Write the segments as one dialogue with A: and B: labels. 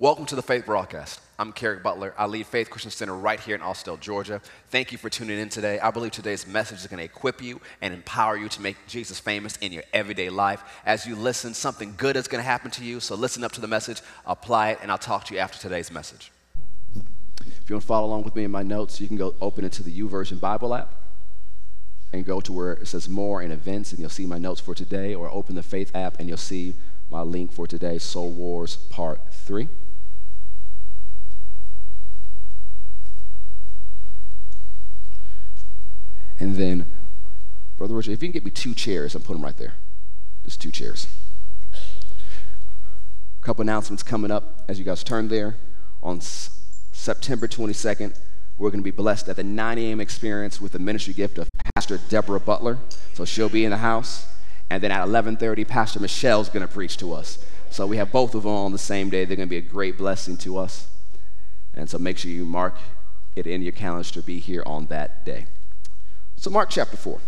A: Welcome to the Faith Broadcast. I'm Kerrick Butler. I lead Faith Christian Center right here in Austell, Georgia. Thank you for tuning in today. I believe today's message is going to equip you and empower you to make Jesus famous in your everyday life. As you listen, something good is going to happen to you. So listen up to the message, apply it, and I'll talk to you after today's message. If you want to follow along with me in my notes, you can go open it to the YouVersion Bible app and go to where it says more and events, and you'll see my notes for today, or open the Faith app and you'll see my link for today, Soul Wars Part 3. And then, Brother Richard, if you can get me two chairs, I'm putting them right there. Just two chairs. A couple announcements coming up as you guys turn there. On S- September 22nd, we're going to be blessed at the 9 a.m. experience with the ministry gift of Pastor Deborah Butler. So she'll be in the house. And then at 11:30, Pastor Michelle's going to preach to us. So we have both of them on the same day. They're going to be a great blessing to us. And so make sure you mark it in your calendars to be here on that day. So, Mark chapter 4.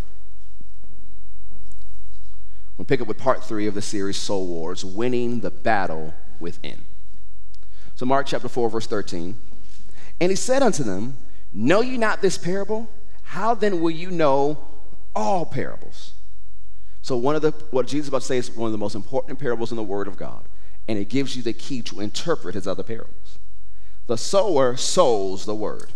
A: We'll pick up with part three of the series Soul Wars Winning the Battle Within. So, Mark chapter 4, verse 13. And he said unto them, Know you not this parable? How then will you know all parables? So, one of the, what Jesus is about to say is one of the most important parables in the Word of God. And it gives you the key to interpret his other parables. The sower sows the word.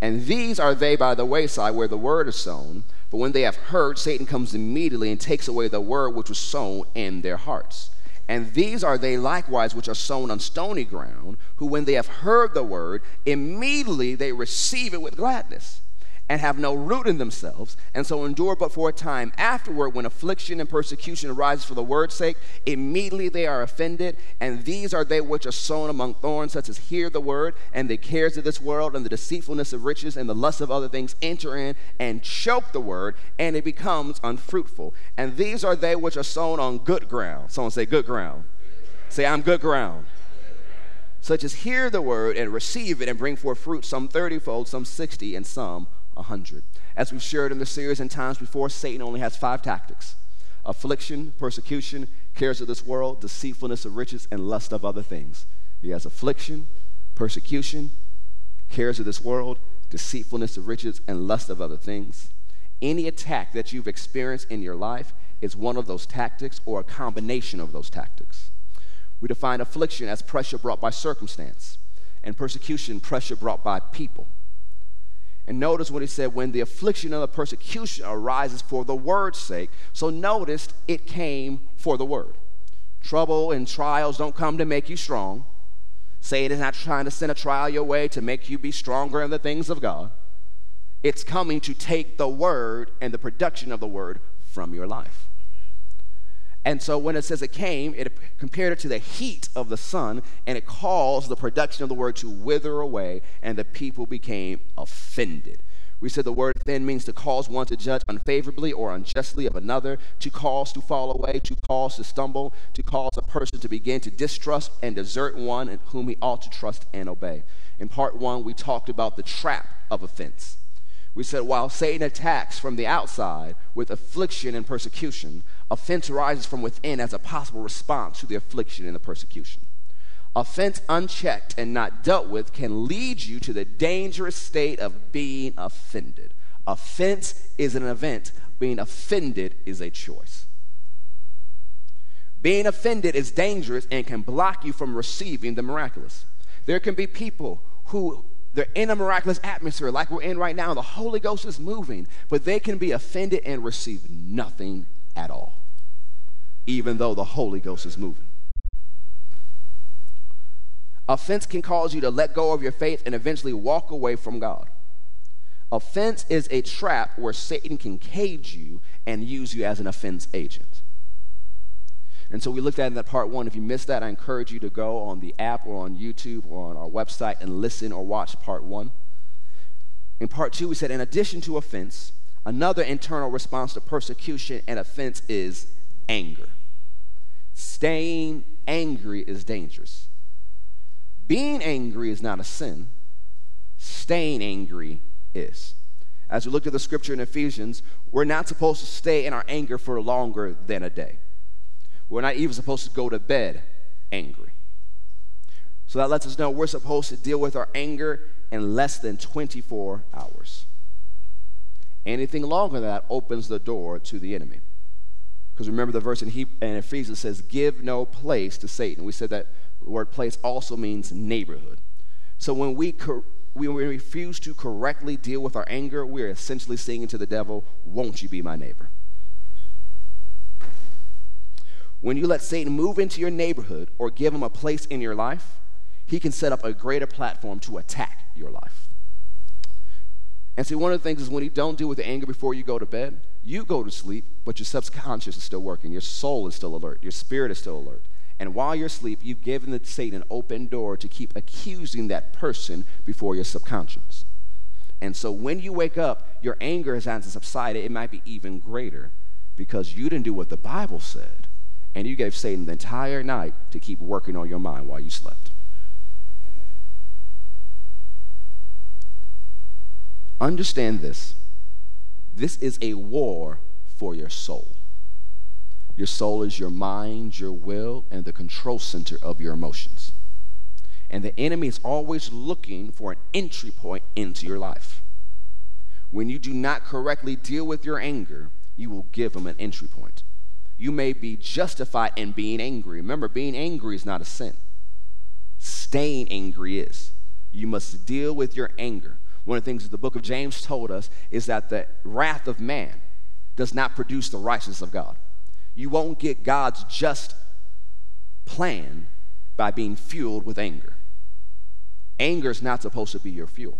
A: And these are they by the wayside where the word is sown. But when they have heard, Satan comes immediately and takes away the word which was sown in their hearts. And these are they likewise which are sown on stony ground, who when they have heard the word, immediately they receive it with gladness and have no root in themselves, and so endure but for a time. Afterward, when affliction and persecution arises for the word's sake, immediately they are offended. And these are they which are sown among thorns, such as hear the word, and the cares of this world, and the deceitfulness of riches, and the lust of other things enter in and choke the word, and it becomes unfruitful. And these are they which are sown on good ground. Someone say, good ground. Say, I'm good ground such as hear the word and receive it and bring forth fruit, some thirtyfold, some sixty, and some 100. As we've shared in the series and times before, Satan only has five tactics affliction, persecution, cares of this world, deceitfulness of riches, and lust of other things. He has affliction, persecution, cares of this world, deceitfulness of riches, and lust of other things. Any attack that you've experienced in your life is one of those tactics or a combination of those tactics. We define affliction as pressure brought by circumstance, and persecution, pressure brought by people. And notice what he said when the affliction and the persecution arises for the word's sake. So notice it came for the word. Trouble and trials don't come to make you strong. Satan is not trying to send a trial your way to make you be stronger in the things of God. It's coming to take the word and the production of the word from your life. And so when it says it came, it compared it to the heat of the sun, and it caused the production of the word to wither away, and the people became offended. We said the word then means to cause one to judge unfavorably or unjustly of another, to cause to fall away, to cause to stumble, to cause a person to begin to distrust and desert one in whom he ought to trust and obey. In part one, we talked about the trap of offense. We said while Satan attacks from the outside with affliction and persecution, offense arises from within as a possible response to the affliction and the persecution. Offense unchecked and not dealt with can lead you to the dangerous state of being offended. Offense is an event, being offended is a choice. Being offended is dangerous and can block you from receiving the miraculous. There can be people who they're in a miraculous atmosphere like we're in right now. The Holy Ghost is moving, but they can be offended and receive nothing at all, even though the Holy Ghost is moving. Offense can cause you to let go of your faith and eventually walk away from God. Offense is a trap where Satan can cage you and use you as an offense agent. And so we looked at in that part one. If you missed that, I encourage you to go on the app or on YouTube or on our website and listen or watch part one. In part two, we said, in addition to offense, Another internal response to persecution and offense is anger. Staying angry is dangerous. Being angry is not a sin, staying angry is. As we look at the scripture in Ephesians, we're not supposed to stay in our anger for longer than a day. We're not even supposed to go to bed angry. So that lets us know we're supposed to deal with our anger in less than 24 hours. Anything longer than that opens the door to the enemy. Because remember the verse in, he- in Ephesians says, Give no place to Satan. We said that the word place also means neighborhood. So when we, cor- we refuse to correctly deal with our anger, we're essentially saying to the devil, Won't you be my neighbor? When you let Satan move into your neighborhood or give him a place in your life, he can set up a greater platform to attack your life. And see, one of the things is when you don't deal with the anger before you go to bed, you go to sleep, but your subconscious is still working. Your soul is still alert. Your spirit is still alert. And while you're asleep, you've given the Satan an open door to keep accusing that person before your subconscious. And so when you wake up, your anger has had to subside. It might be even greater because you didn't do what the Bible said. And you gave Satan the entire night to keep working on your mind while you slept. Understand this this is a war for your soul. Your soul is your mind, your will, and the control center of your emotions. And the enemy is always looking for an entry point into your life. When you do not correctly deal with your anger, you will give him an entry point. You may be justified in being angry. Remember, being angry is not a sin, staying angry is. You must deal with your anger. One of the things that the book of James told us is that the wrath of man does not produce the righteousness of God. You won't get God's just plan by being fueled with anger. Anger is not supposed to be your fuel,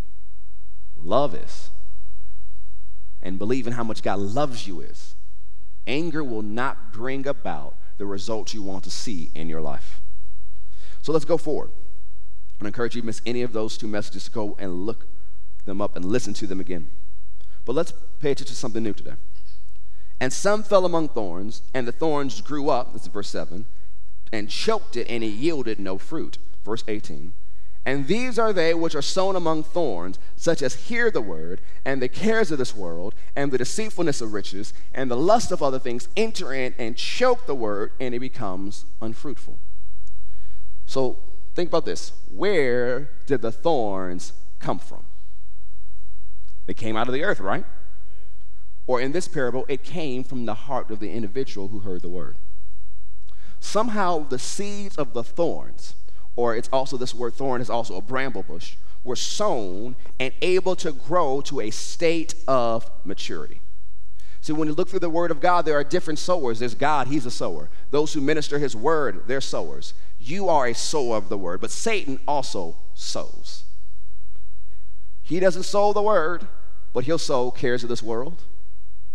A: love is. And believing how much God loves you is. Anger will not bring about the results you want to see in your life. So let's go forward. I encourage you to miss any of those two messages to go and look them up and listen to them again. But let's pay attention to something new today. And some fell among thorns, and the thorns grew up, this is verse 7, and choked it, and it yielded no fruit. Verse 18. And these are they which are sown among thorns, such as hear the word, and the cares of this world, and the deceitfulness of riches, and the lust of other things enter in and choke the word, and it becomes unfruitful. So think about this. Where did the thorns come from? They came out of the earth, right? Or in this parable, it came from the heart of the individual who heard the word. Somehow the seeds of the thorns, or it's also this word thorn is also a bramble bush, were sown and able to grow to a state of maturity. See, when you look through the Word of God, there are different sowers. There's God, He's a sower. Those who minister His Word, they're sowers. You are a sower of the Word, but Satan also sows. He doesn't sow the Word, but he'll sow cares of this world,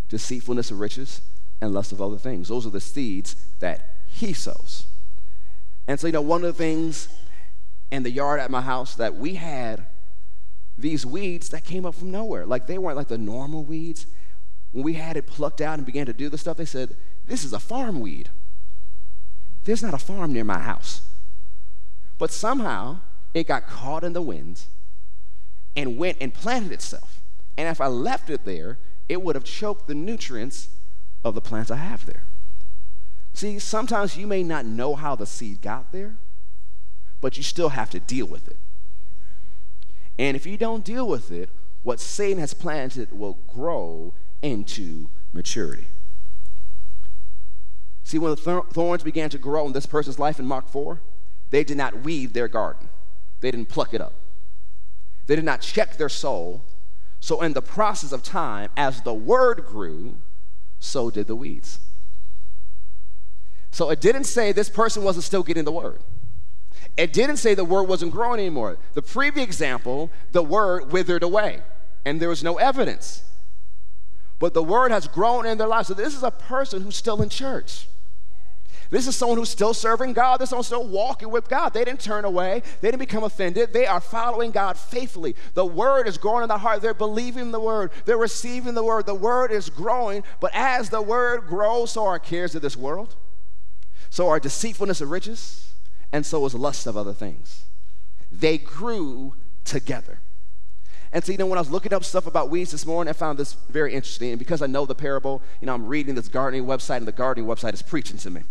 A: deceitfulness of riches, and lust of other things. Those are the seeds that he sows. And so, you know, one of the things in the yard at my house that we had these weeds that came up from nowhere. Like they weren't like the normal weeds. When we had it plucked out and began to do the stuff, they said, This is a farm weed. There's not a farm near my house. But somehow it got caught in the winds and went and planted itself. And if I left it there, it would have choked the nutrients of the plants I have there. See, sometimes you may not know how the seed got there, but you still have to deal with it. And if you don't deal with it, what Satan has planted will grow into maturity. See, when the thorns began to grow in this person's life in Mark 4, they did not weed their garden, they didn't pluck it up. They did not check their soul. So, in the process of time, as the word grew, so did the weeds. So, it didn't say this person wasn't still getting the word. It didn't say the word wasn't growing anymore. The previous example, the word withered away, and there was no evidence. But the word has grown in their lives. So, this is a person who's still in church. This is someone who's still serving God. This is someone still walking with God. They didn't turn away. They didn't become offended. They are following God faithfully. The word is growing in the heart. They're believing the word. They're receiving the word. The word is growing. But as the word grows, so are cares of this world. So are deceitfulness of riches. And so is lust of other things. They grew together. And so, you know, when I was looking up stuff about weeds this morning, I found this very interesting. And because I know the parable, you know, I'm reading this gardening website, and the gardening website is preaching to me.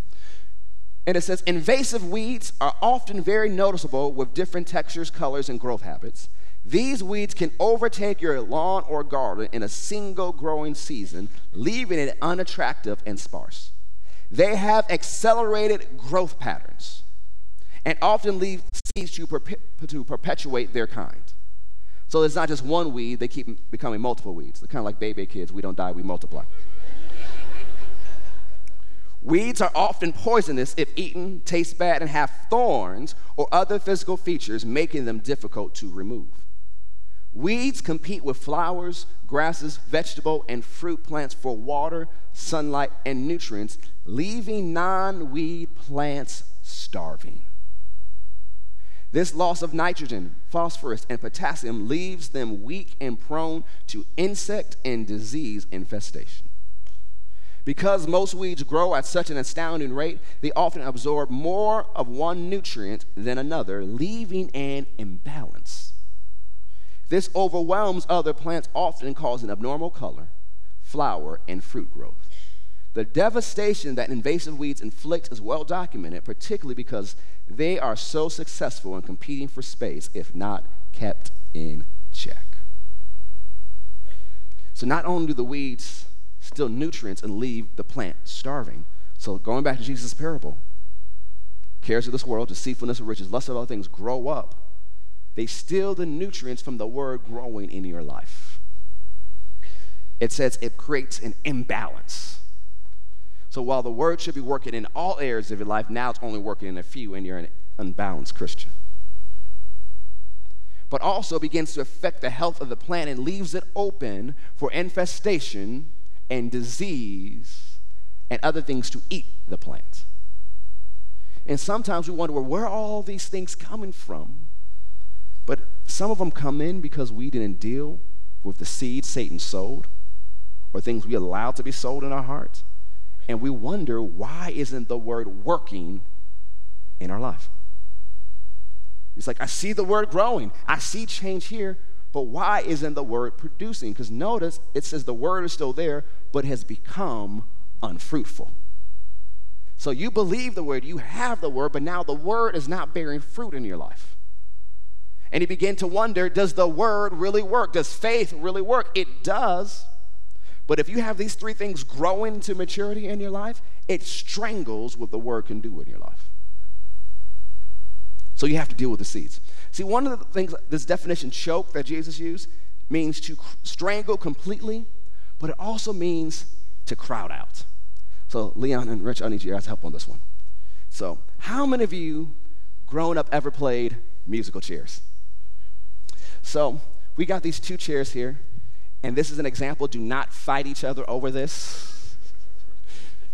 A: And it says invasive weeds are often very noticeable with different textures, colors, and growth habits. These weeds can overtake your lawn or garden in a single growing season, leaving it unattractive and sparse. They have accelerated growth patterns and often leave seeds to, perpe- to perpetuate their kind. So it's not just one weed, they keep becoming multiple weeds. They're kind of like baby kids. We don't die, we multiply. Weeds are often poisonous if eaten, taste bad, and have thorns or other physical features, making them difficult to remove. Weeds compete with flowers, grasses, vegetable, and fruit plants for water, sunlight, and nutrients, leaving non weed plants starving. This loss of nitrogen, phosphorus, and potassium leaves them weak and prone to insect and disease infestation. Because most weeds grow at such an astounding rate, they often absorb more of one nutrient than another, leaving an imbalance. This overwhelms other plants, often causing abnormal color, flower, and fruit growth. The devastation that invasive weeds inflict is well documented, particularly because they are so successful in competing for space if not kept in check. So, not only do the weeds steal nutrients and leave the plant starving, so going back to Jesus' parable, cares of this world, deceitfulness of riches, lust of other things grow up. They steal the nutrients from the word growing in your life. It says it creates an imbalance. So while the word should be working in all areas of your life, now it's only working in a few, and you're an unbalanced Christian. But also begins to affect the health of the plant and leaves it open for infestation and disease and other things to eat the plant. And sometimes we wonder, well, where are all these things coming from? But some of them come in because we didn't deal with the seed Satan sowed or things we allowed to be sold in our hearts and we wonder why isn't the word working in our life? It's like, I see the word growing, I see change here, but why isn't the word producing? Because notice it says the word is still there, but has become unfruitful. So you believe the word, you have the word, but now the word is not bearing fruit in your life. And you begin to wonder does the word really work? Does faith really work? It does. But if you have these three things growing to maturity in your life, it strangles what the word can do in your life. So you have to deal with the seeds. See, one of the things, this definition choke that Jesus used means to strangle completely, but it also means to crowd out. So, Leon and Rich, I need you guys help on this one. So, how many of you grown up ever played musical chairs? So, we got these two chairs here and this is an example. Do not fight each other over this.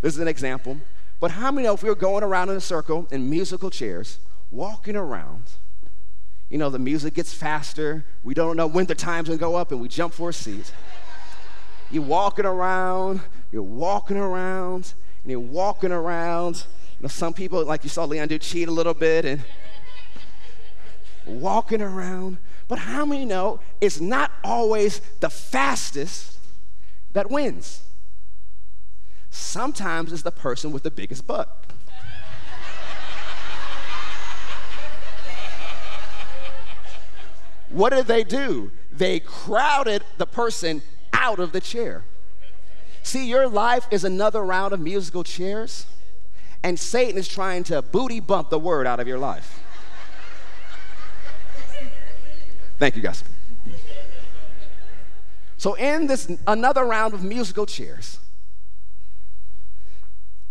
A: This is an example. But how many know if we were going around in a circle in musical chairs, walking around, you know, the music gets faster. We don't know when the time's gonna go up, and we jump for a seat. You're walking around, you're walking around, and you're walking around. You know, some people, like you saw Leon do, cheat a little bit and walking around. But how many know it's not always the fastest that wins? Sometimes it's the person with the biggest butt. what did they do? They crowded the person out of the chair. See, your life is another round of musical chairs, and Satan is trying to booty bump the word out of your life. Thank you, guys. So, in this another round of musical chairs,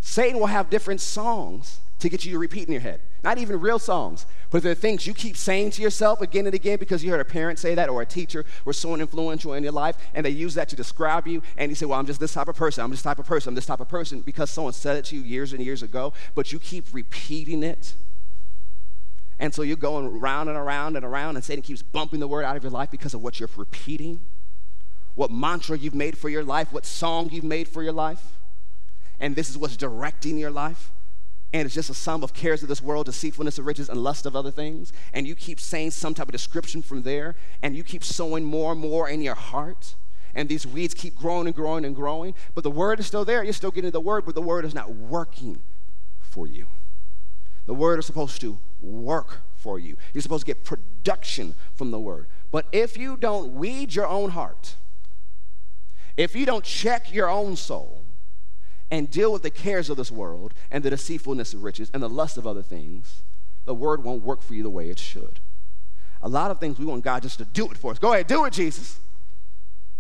A: Satan will have different songs to get you to repeat in your head. Not even real songs, but they're things you keep saying to yourself again and again because you heard a parent say that or a teacher or someone influential in your life, and they use that to describe you. And you say, Well, I'm just this type of person. I'm this type of person. I'm this type of person because someone said it to you years and years ago, but you keep repeating it and so you're going round and around and around, and Satan keeps bumping the word out of your life because of what you're repeating, what mantra you've made for your life, what song you've made for your life. And this is what's directing your life. And it's just a sum of cares of this world, deceitfulness of riches, and lust of other things. And you keep saying some type of description from there, and you keep sowing more and more in your heart. And these weeds keep growing and growing and growing. But the word is still there. You're still getting the word, but the word is not working for you. The word is supposed to work for you. You're supposed to get production from the word. But if you don't weed your own heart, if you don't check your own soul and deal with the cares of this world and the deceitfulness of riches and the lust of other things, the word won't work for you the way it should. A lot of things we want God just to do it for us. Go ahead, do it, Jesus.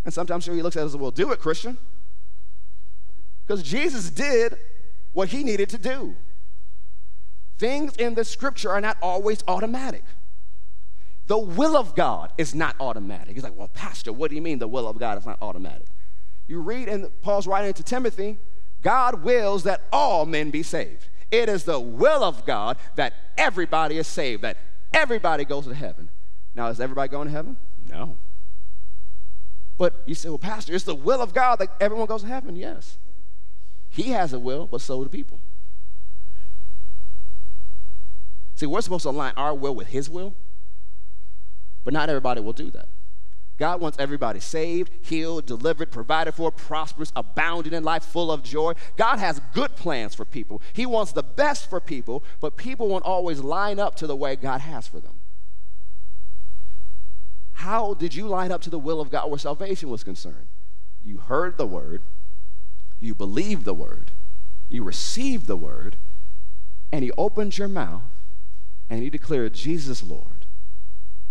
A: And sometimes sure he looks at us and well, do it, Christian. Because Jesus did what he needed to do. Things in the scripture are not always automatic. The will of God is not automatic. He's like, well, Pastor, what do you mean the will of God is not automatic? You read in Paul's writing to Timothy, God wills that all men be saved. It is the will of God that everybody is saved, that everybody goes to heaven. Now, is everybody going to heaven? No. But you say, well, Pastor, it's the will of God that everyone goes to heaven. Yes. He has a will, but so do people. See, we're supposed to align our will with His will, but not everybody will do that. God wants everybody saved, healed, delivered, provided for, prosperous, abounding in life, full of joy. God has good plans for people. He wants the best for people, but people won't always line up to the way God has for them. How did you line up to the will of God where salvation was concerned? You heard the word, you believed the word, you received the word, and you opened your mouth and you declared Jesus Lord.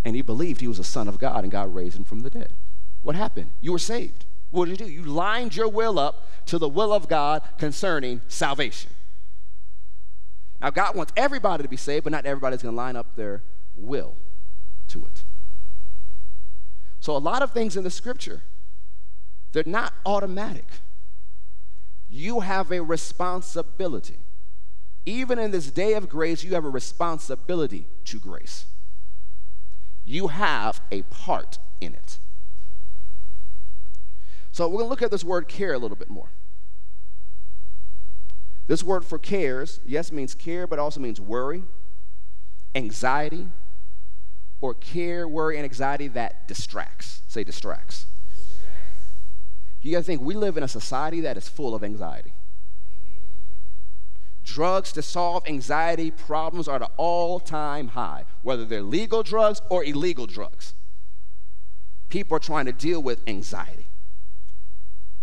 A: And he believed he was a son of God and God raised him from the dead. What happened? You were saved. What did you do? You lined your will up to the will of God concerning salvation. Now, God wants everybody to be saved, but not everybody's going to line up their will to it. So, a lot of things in the scripture, they're not automatic. You have a responsibility. Even in this day of grace, you have a responsibility to grace. You have a part in it. So, we're going to look at this word care a little bit more. This word for cares, yes, means care, but also means worry, anxiety, or care, worry, and anxiety that distracts. Say distracts. distracts. You got to think, we live in a society that is full of anxiety. Drugs to solve anxiety problems are at an all time high, whether they're legal drugs or illegal drugs. People are trying to deal with anxiety.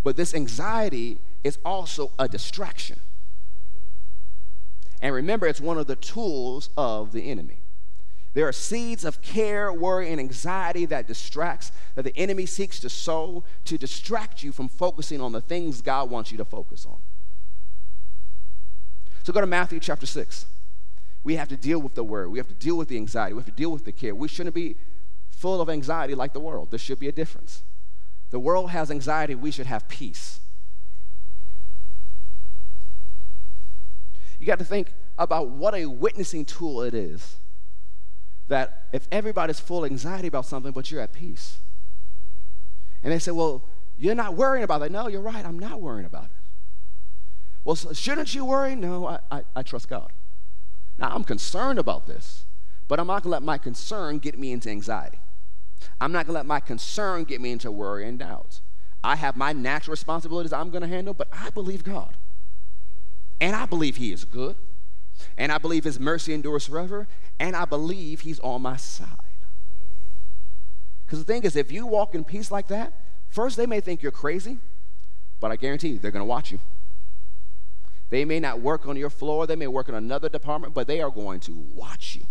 A: But this anxiety is also a distraction. And remember, it's one of the tools of the enemy. There are seeds of care, worry, and anxiety that distracts, that the enemy seeks to sow to distract you from focusing on the things God wants you to focus on. So go to Matthew chapter 6. We have to deal with the worry. We have to deal with the anxiety. We have to deal with the care. We shouldn't be full of anxiety like the world. There should be a difference. The world has anxiety. We should have peace. You got to think about what a witnessing tool it is that if everybody's full of anxiety about something, but you're at peace. And they say, well, you're not worrying about that. No, you're right. I'm not worrying about it. Well, shouldn't you worry? No, I, I, I trust God. Now, I'm concerned about this, but I'm not going to let my concern get me into anxiety. I'm not going to let my concern get me into worry and doubt. I have my natural responsibilities I'm going to handle, but I believe God. And I believe He is good. And I believe His mercy endures forever and I believe He's on my side. Because the thing is, if you walk in peace like that, first they may think you're crazy, but I guarantee you they're going to watch you. They may not work on your floor, they may work in another department, but they are going to watch you.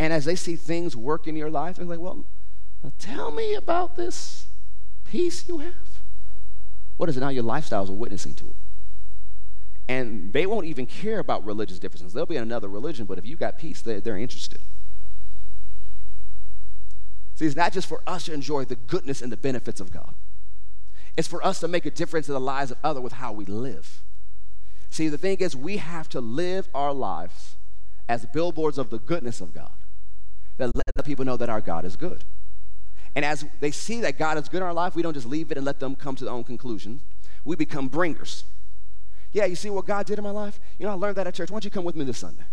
A: And as they see things work in your life, they're like, well, uh, tell me about this peace you have. What is it now? Your lifestyle is a witnessing tool. And they won't even care about religious differences. They'll be in another religion, but if you got peace, they're, they're interested. See, it's not just for us to enjoy the goodness and the benefits of God. It's for us to make a difference in the lives of others with how we live. See, the thing is, we have to live our lives as billboards of the goodness of God that let the people know that our God is good. And as they see that God is good in our life, we don't just leave it and let them come to their own conclusions. We become bringers. Yeah, you see what God did in my life? You know, I learned that at church. Why don't you come with me this Sunday?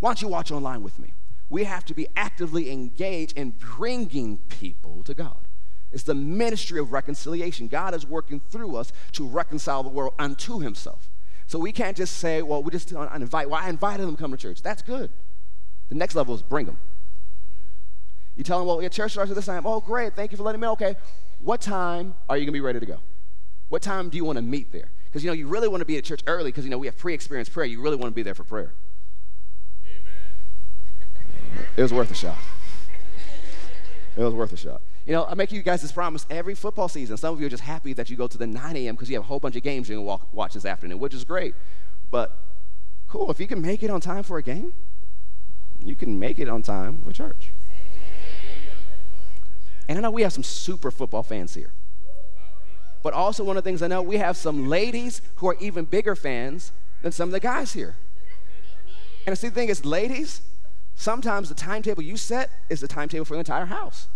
A: Why don't you watch online with me? We have to be actively engaged in bringing people to God. It's the ministry of reconciliation. God is working through us to reconcile the world unto himself. So we can't just say, well, we just invite. Well, I invited them to come to church. That's good. The next level is bring them. You tell them, well, your church starts at this time. Oh, great. Thank you for letting me know. Okay. What time are you going to be ready to go? What time do you want to meet there? Because, you know, you really want to be at church early because, you know, we have pre-experience prayer. You really want to be there for prayer. Amen. It was worth a shot. It was worth a shot. You know, I make you guys this promise every football season. Some of you are just happy that you go to the 9 a.m. because you have a whole bunch of games you can walk, watch this afternoon, which is great. But cool, if you can make it on time for a game, you can make it on time for church. And I know we have some super football fans here. But also, one of the things I know, we have some ladies who are even bigger fans than some of the guys here. And I see the thing is, ladies, sometimes the timetable you set is the timetable for the entire house.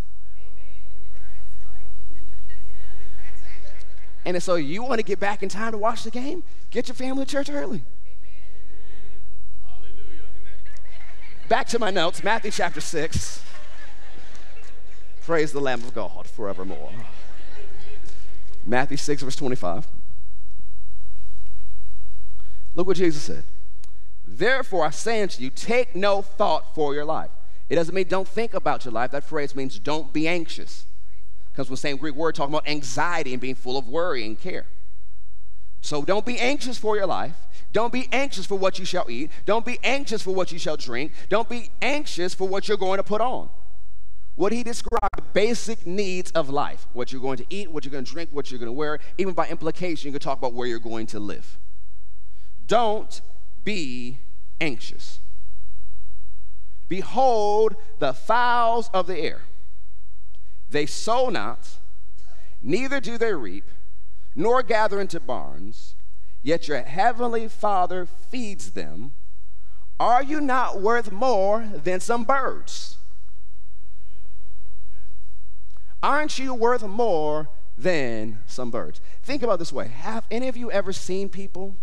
A: And so you want to get back in time to watch the game? Get your family to church early. Hallelujah. Back to my notes, Matthew chapter 6. Praise the Lamb of God forevermore. Matthew 6, verse 25. Look what Jesus said. Therefore, I say unto you, take no thought for your life. It doesn't mean don't think about your life. That phrase means don't be anxious. Comes from the same Greek word talking about anxiety and being full of worry and care. So don't be anxious for your life. Don't be anxious for what you shall eat. Don't be anxious for what you shall drink. Don't be anxious for what you're going to put on. What he described, basic needs of life what you're going to eat, what you're going to drink, what you're going to wear. Even by implication, you can talk about where you're going to live. Don't be anxious. Behold the fowls of the air. They sow not, neither do they reap, nor gather into barns, yet your heavenly Father feeds them. Are you not worth more than some birds? Aren't you worth more than some birds? Think about this way Have any of you ever seen people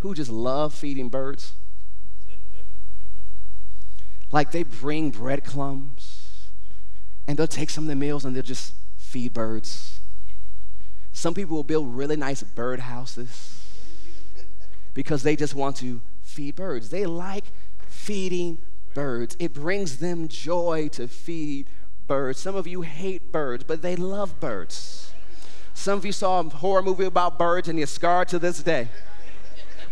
A: who just love feeding birds? Like they bring breadcrumbs and they'll take some of the meals and they'll just feed birds. Some people will build really nice bird houses because they just want to feed birds. They like feeding birds, it brings them joy to feed birds. Some of you hate birds, but they love birds. Some of you saw a horror movie about birds and you're scarred to this day.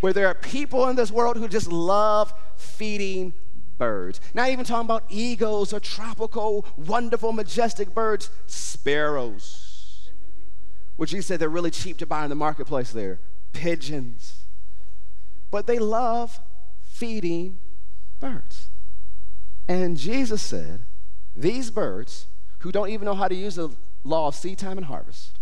A: Where there are people in this world who just love feeding birds. Not even talking about eagles or tropical, wonderful, majestic birds, sparrows, which he said they're really cheap to buy in the marketplace there, pigeons. But they love feeding birds. And Jesus said, These birds, who don't even know how to use the law of seed time and harvest,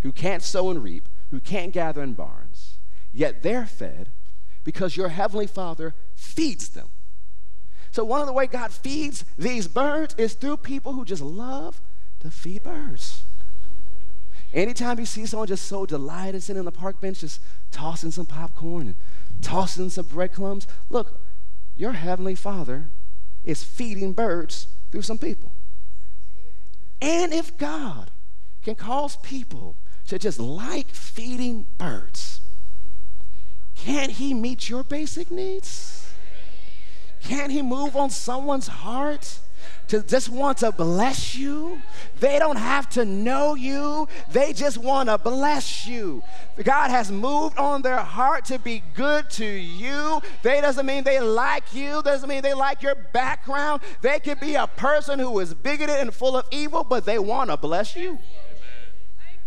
A: who can't sow and reap, who can't gather in barns, yet they're fed because your heavenly Father feeds them. So, one of the way God feeds these birds is through people who just love to feed birds. Anytime you see someone just so delighted sitting on the park bench, just tossing some popcorn and tossing some breadcrumbs, look, your heavenly Father is feeding birds through some people. And if God can cause people to just like feeding birds, can't He meet your basic needs? Can't He move on someone's heart? to just want to bless you. They don't have to know you, they just want to bless you. God has moved on their heart to be good to you. They doesn't mean they like you, doesn't mean they like your background. They could be a person who is bigoted and full of evil, but they want to bless you.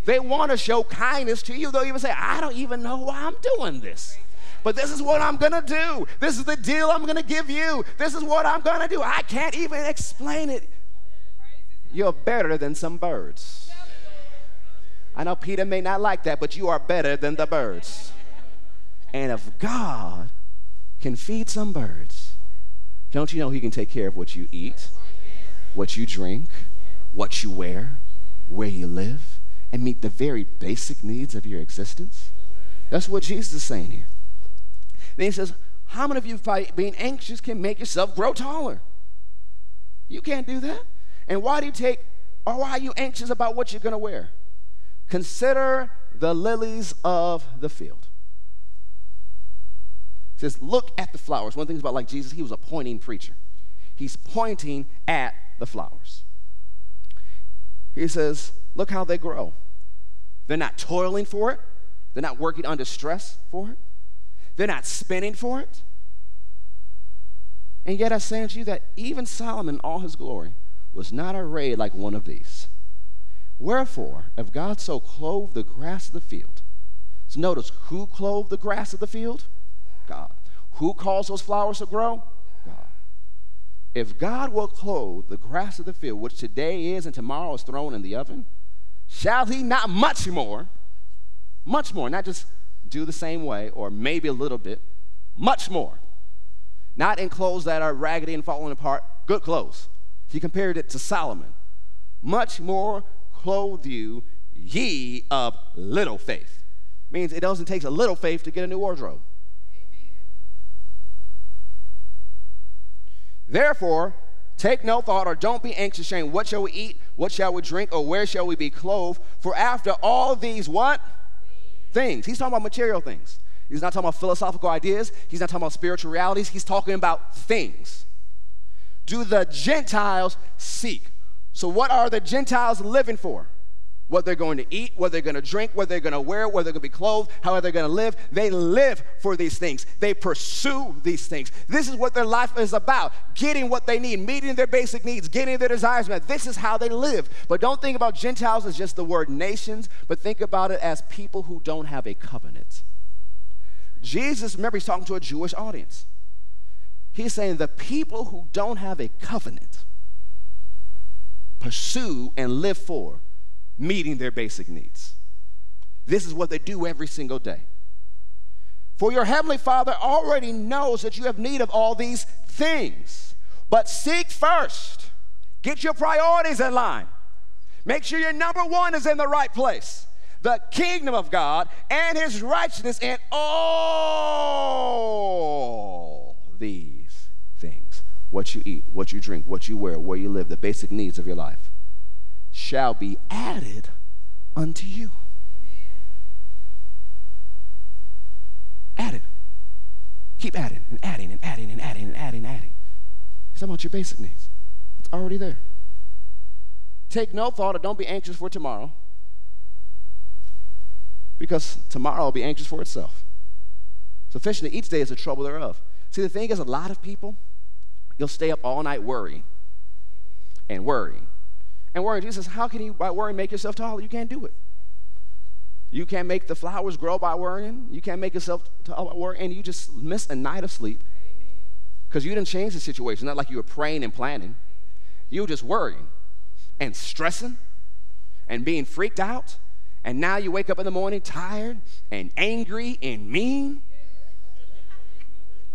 A: They want to show kindness to you. They'll even say, I don't even know why I'm doing this but this is what I'm gonna do. This is the deal I'm gonna give you. This is what I'm gonna do. I can't even explain it. You're better than some birds. I know Peter may not like that, but you are better than the birds. And if God can feed some birds, don't you know He can take care of what you eat, what you drink, what you wear, where you live, and meet the very basic needs of your existence? That's what Jesus is saying here. Then he says, How many of you, by being anxious, can make yourself grow taller? You can't do that. And why do you take, or why are you anxious about what you're going to wear? Consider the lilies of the field. It says, look at the flowers. One thing about like Jesus, he was a pointing preacher. He's pointing at the flowers. He says, look how they grow. They're not toiling for it. They're not working under stress for it. They're not spinning for it. And yet I say unto you that even Solomon, all his glory, was not arrayed like one of these. Wherefore, if God so clothed the grass of the field, so notice who clothed the grass of the field? God. Who caused those flowers to grow? God. If God will clothe the grass of the field, which today is and tomorrow is thrown in the oven, shall he not much more, much more, not just do the same way or maybe a little bit, much more. Not in clothes that are raggedy and falling apart, good clothes. He compared it to Solomon. Much more clothe you, ye of little faith. Means it doesn't take a little faith to get a new wardrobe. Therefore, take no thought or don't be anxious, saying, What shall we eat? What shall we drink? Or where shall we be clothed? For after all these, what? Things. He's talking about material things. He's not talking about philosophical ideas. He's not talking about spiritual realities. He's talking about things. Do the Gentiles seek? So, what are the Gentiles living for? What they're going to eat, what they're going to drink, what they're going to wear, where they're going to be clothed, how they're going to live. They live for these things. They pursue these things. This is what their life is about getting what they need, meeting their basic needs, getting their desires met. This is how they live. But don't think about Gentiles as just the word nations, but think about it as people who don't have a covenant. Jesus, remember, he's talking to a Jewish audience. He's saying the people who don't have a covenant pursue and live for meeting their basic needs. This is what they do every single day. For your heavenly Father already knows that you have need of all these things. But seek first, get your priorities in line. Make sure your number one is in the right place. The kingdom of God and his righteousness, and all these things what you eat, what you drink, what you wear, where you live, the basic needs of your life shall be added unto you. Added. Keep adding and adding and adding and adding and adding and adding. It's about your basic needs. It's already there. Take no thought or don't be anxious for tomorrow because tomorrow will be anxious for itself. Sufficient each day is the trouble thereof. See, the thing is, a lot of people, you'll stay up all night worrying and worrying and worrying. Jesus says, How can you, by worrying, make yourself taller? You can't do it. You can't make the flowers grow by worrying. You can't make yourself taller by worrying. And you just miss a night of sleep because you didn't change the situation. Not like you were praying and planning. You were just worrying and stressing and being freaked out. And now you wake up in the morning tired and angry and mean.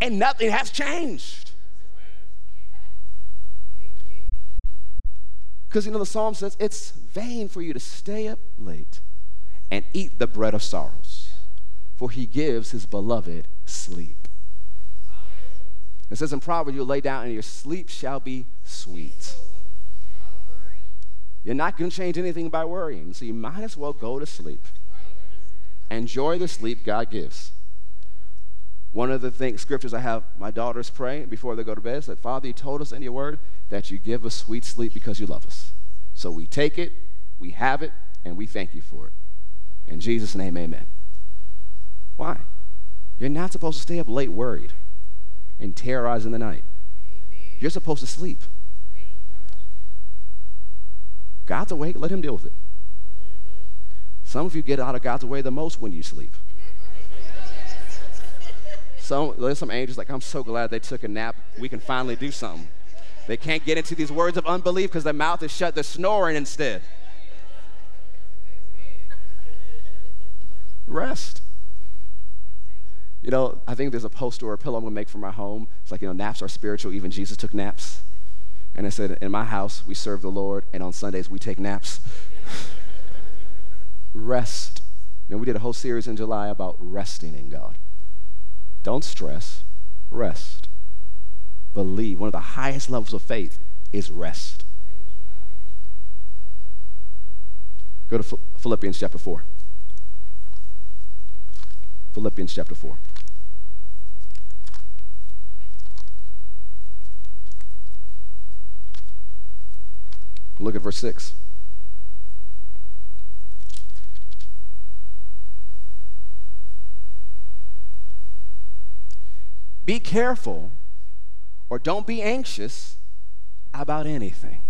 A: And nothing has changed. Because, you know, the psalm says it's vain for you to stay up late and eat the bread of sorrows, for he gives his beloved sleep. It says in Proverbs, you lay down and your sleep shall be sweet. You're not going to change anything by worrying, so you might as well go to sleep. Enjoy the sleep God gives. One of the things, scriptures I have my daughters pray before they go to bed said, Father, you told us in your word that you give us sweet sleep because you love us. So we take it, we have it, and we thank you for it. In Jesus' name, amen. Why? You're not supposed to stay up late worried and terrorizing the night. You're supposed to sleep. God's awake, let him deal with it. Some of you get out of God's way the most when you sleep. Some, there's some angels like, I'm so glad they took a nap. We can finally do something. They can't get into these words of unbelief because their mouth is shut. They're snoring instead. Rest. You know, I think there's a poster or a pillow I'm going to make for my home. It's like, you know, naps are spiritual. Even Jesus took naps. And I said, in my house, we serve the Lord, and on Sundays, we take naps. Rest. And we did a whole series in July about resting in God. Don't stress, rest. Believe. One of the highest levels of faith is rest. Go to Philippians chapter 4. Philippians chapter 4. Look at verse 6. Be careful or don't be anxious about anything.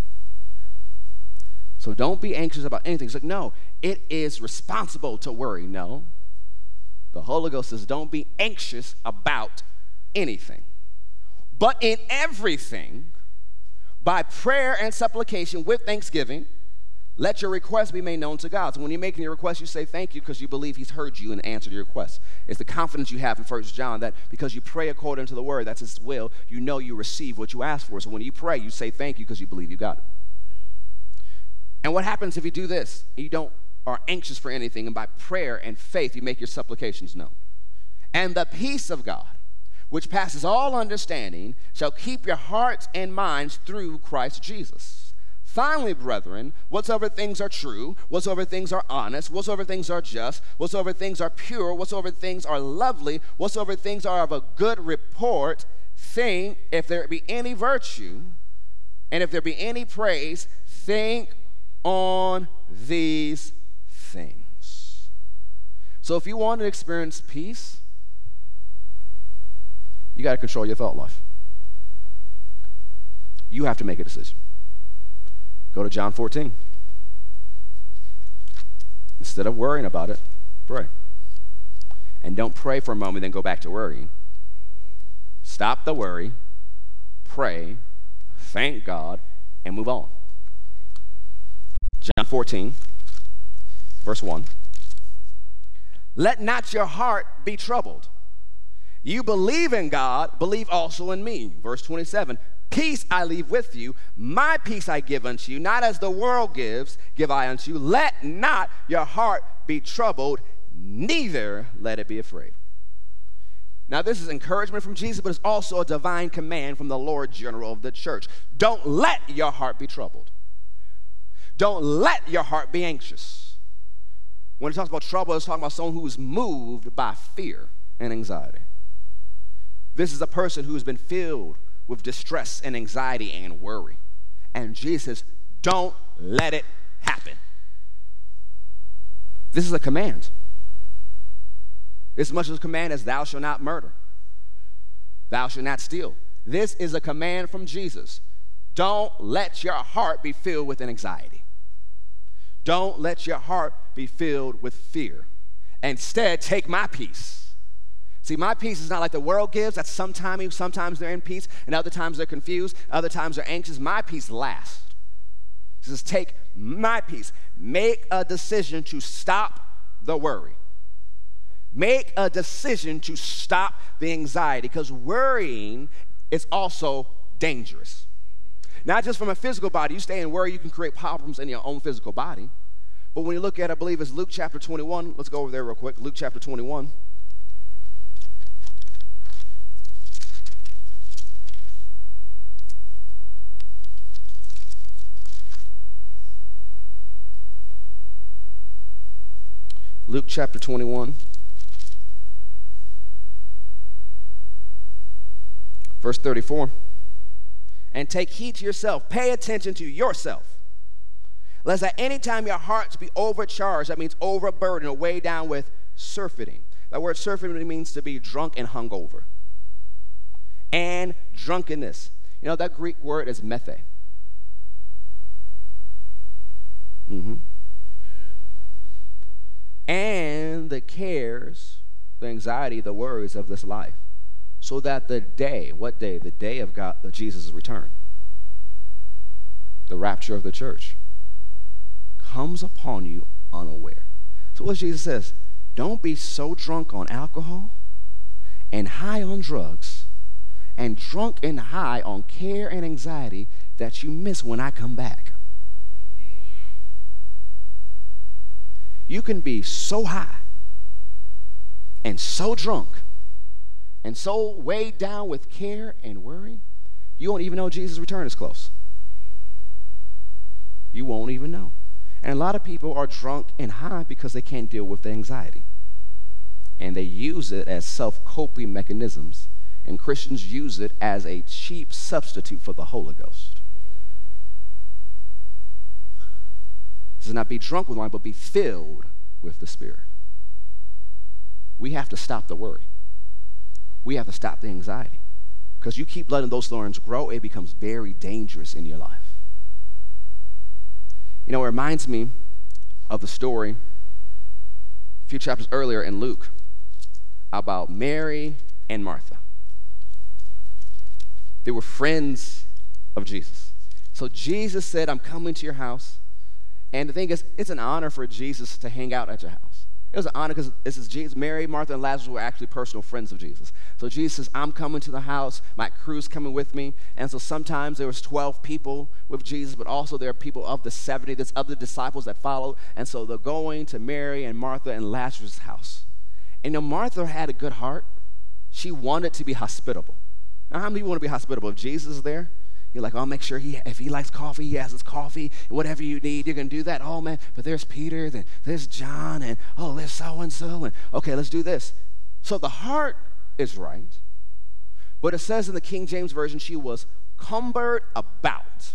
A: So don't be anxious about anything. It's like, no, it is responsible to worry. No. The Holy Ghost says, don't be anxious about anything. But in everything, by prayer and supplication with thanksgiving, let your request be made known to God. So when you're making your request, you say thank you because you believe He's heard you and answered your request. It's the confidence you have in First John that because you pray according to the word, that's His will, you know you receive what you ask for. So when you pray, you say thank you because you believe you got it. And what happens if you do this? You don't are anxious for anything, and by prayer and faith, you make your supplications known. And the peace of God, which passes all understanding, shall keep your hearts and minds through Christ Jesus. Finally, brethren, whatsoever things are true, whatsoever things are honest, whatsoever things are just, whatsoever things are pure, whatsoever things are lovely, whatsoever things are of a good report, think if there be any virtue, and if there be any praise, think on these things. So if you want to experience peace, you got to control your thought life. You have to make a decision. Go to John 14. Instead of worrying about it, pray. And don't pray for a moment, then go back to worrying. Stop the worry, pray, thank God, and move on. John 14, verse 1. Let not your heart be troubled. You believe in God, believe also in me. Verse 27 Peace I leave with you, my peace I give unto you, not as the world gives, give I unto you. Let not your heart be troubled, neither let it be afraid. Now, this is encouragement from Jesus, but it's also a divine command from the Lord General of the church. Don't let your heart be troubled. Don't let your heart be anxious. When it talks about trouble, it's talking about someone who is moved by fear and anxiety. This is a person who has been filled with distress and anxiety and worry. And Jesus don't let it happen. This is a command. As much as a command as thou shalt not murder, thou shalt not steal. This is a command from Jesus. Don't let your heart be filled with anxiety. Don't let your heart be filled with fear. Instead, take my peace. See, my peace is not like the world gives. That's sometimes, sometimes they're in peace, and other times they're confused, other times they're anxious. My peace lasts. He says, take my peace. Make a decision to stop the worry. Make a decision to stop the anxiety because worrying is also dangerous. Not just from a physical body. You stay in worry, you can create problems in your own physical body. But when you look at, I believe it's Luke chapter 21. Let's go over there real quick. Luke chapter 21. Luke chapter 21. Verse 34 and take heed to yourself. Pay attention to yourself. Lest at any time your hearts be overcharged, that means overburdened or weighed down with surfeiting. That word surfeiting means to be drunk and hungover. And drunkenness. You know, that Greek word is methe. Mm-hmm. And the cares, the anxiety, the worries of this life so that the day, what day? The day of God, Jesus' return, the rapture of the church, comes upon you unaware. So what Jesus says, don't be so drunk on alcohol and high on drugs and drunk and high on care and anxiety that you miss when I come back. You can be so high and so drunk and so weighed down with care and worry, you won't even know Jesus' return is close. You won't even know. And a lot of people are drunk and high because they can't deal with the anxiety. And they use it as self coping mechanisms. And Christians use it as a cheap substitute for the Holy Ghost. It says not be drunk with wine, but be filled with the Spirit. We have to stop the worry. We have to stop the anxiety. Because you keep letting those thorns grow, it becomes very dangerous in your life. You know, it reminds me of the story a few chapters earlier in Luke about Mary and Martha. They were friends of Jesus. So Jesus said, I'm coming to your house. And the thing is, it's an honor for Jesus to hang out at your house. It was an honor because this is Jesus. Mary, Martha, and Lazarus were actually personal friends of Jesus. So Jesus says, I'm coming to the house. My crew's coming with me. And so sometimes there was 12 people with Jesus, but also there are people of the 70. There's other disciples that follow. And so they're going to Mary and Martha and Lazarus' house. And you know, Martha had a good heart. She wanted to be hospitable. Now, how many want to be hospitable? If Jesus is there, you're like, I'll make sure he, if he likes coffee, he has his coffee. Whatever you need, you're going to do that. Oh, man, but there's Peter, then there's John, and oh, there's so and so. And okay, let's do this. So the heart is right. But it says in the King James Version, she was cumbered about,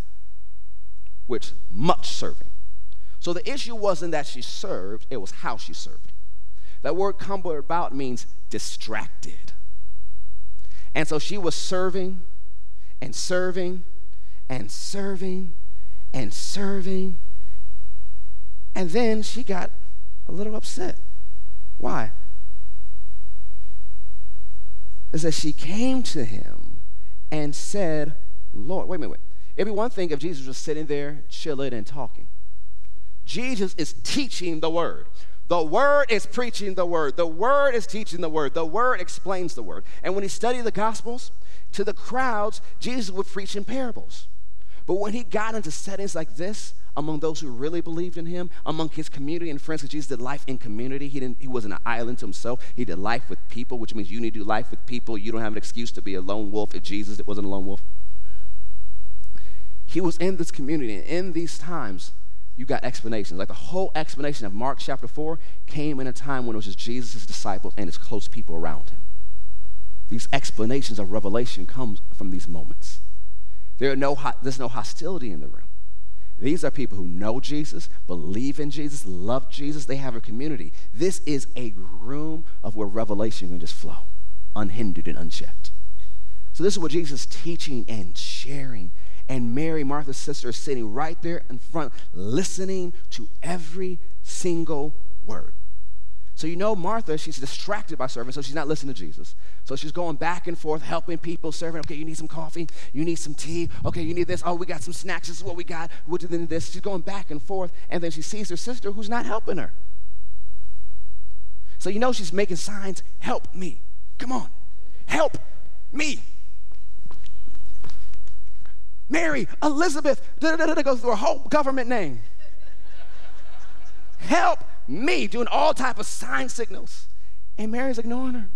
A: which much serving. So the issue wasn't that she served, it was how she served. That word cumbered about means distracted. And so she was serving and serving and serving and serving. And then she got a little upset. Why? It says she came to him and said, Lord, wait a minute. It'd be one thing if Jesus was sitting there chilling and talking. Jesus is teaching the word. The word is preaching the word. The word is teaching the word. The word explains the word. And when he studied the gospels, to the crowds, Jesus would preach in parables. But when he got into settings like this, among those who really believed in him, among his community and friends, because Jesus did life in community. He, didn't, he wasn't an island to himself. He did life with people, which means you need to do life with people. You don't have an excuse to be a lone wolf if Jesus wasn't a lone wolf. He was in this community, and in these times, you got explanations. Like the whole explanation of Mark chapter 4 came in a time when it was just Jesus' disciples and his close people around him. These explanations of revelation come from these moments. There are no, there's no hostility in the room. These are people who know Jesus, believe in Jesus, love Jesus. They have a community. This is a room of where revelation can just flow, unhindered and unchecked. So this is what Jesus is teaching and sharing. And Mary, Martha's sister, is sitting right there in front, listening to every single word. So you know Martha, she's distracted by serving, so she's not listening to Jesus. So she's going back and forth, helping people, serving. Okay, you need some coffee, you need some tea. Okay, you need this. Oh, we got some snacks. This is what we got. What then this? She's going back and forth, and then she sees her sister who's not helping her. So you know she's making signs. Help me! Come on, help me! Mary, Elizabeth, da da da, goes through her whole government name. Help me doing all type of sign signals. And Mary's ignoring her.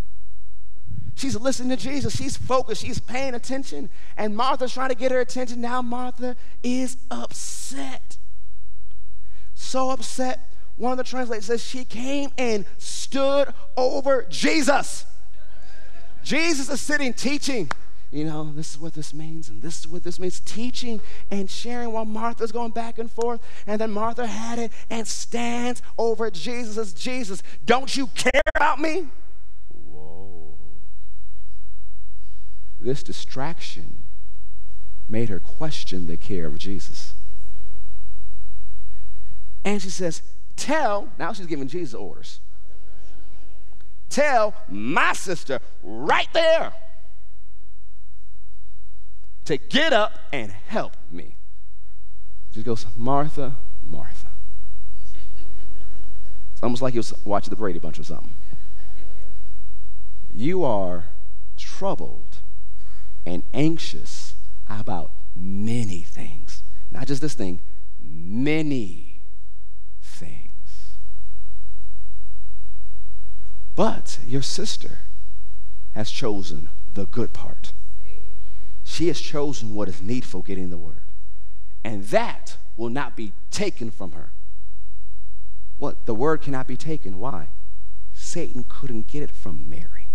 A: She's listening to Jesus. She's focused. She's paying attention. And Martha's trying to get her attention. Now Martha is upset. So upset. One of the translators says she came and stood over Jesus. Jesus is sitting teaching you know, this is what this means, and this is what this means. Teaching and sharing while Martha's going back and forth. And then Martha had it and stands over Jesus as Jesus, don't you care about me? Whoa. This distraction made her question the care of Jesus. And she says, Tell, now she's giving Jesus orders. Tell my sister right there to get up and help me. She goes, Martha, Martha. It's almost like he was watching the Brady Bunch or something. You are troubled and anxious about many things. Not just this thing, many things. But your sister has chosen the good part. She has chosen what is needful getting the word. And that will not be taken from her. What? The word cannot be taken. Why? Satan couldn't get it from Mary.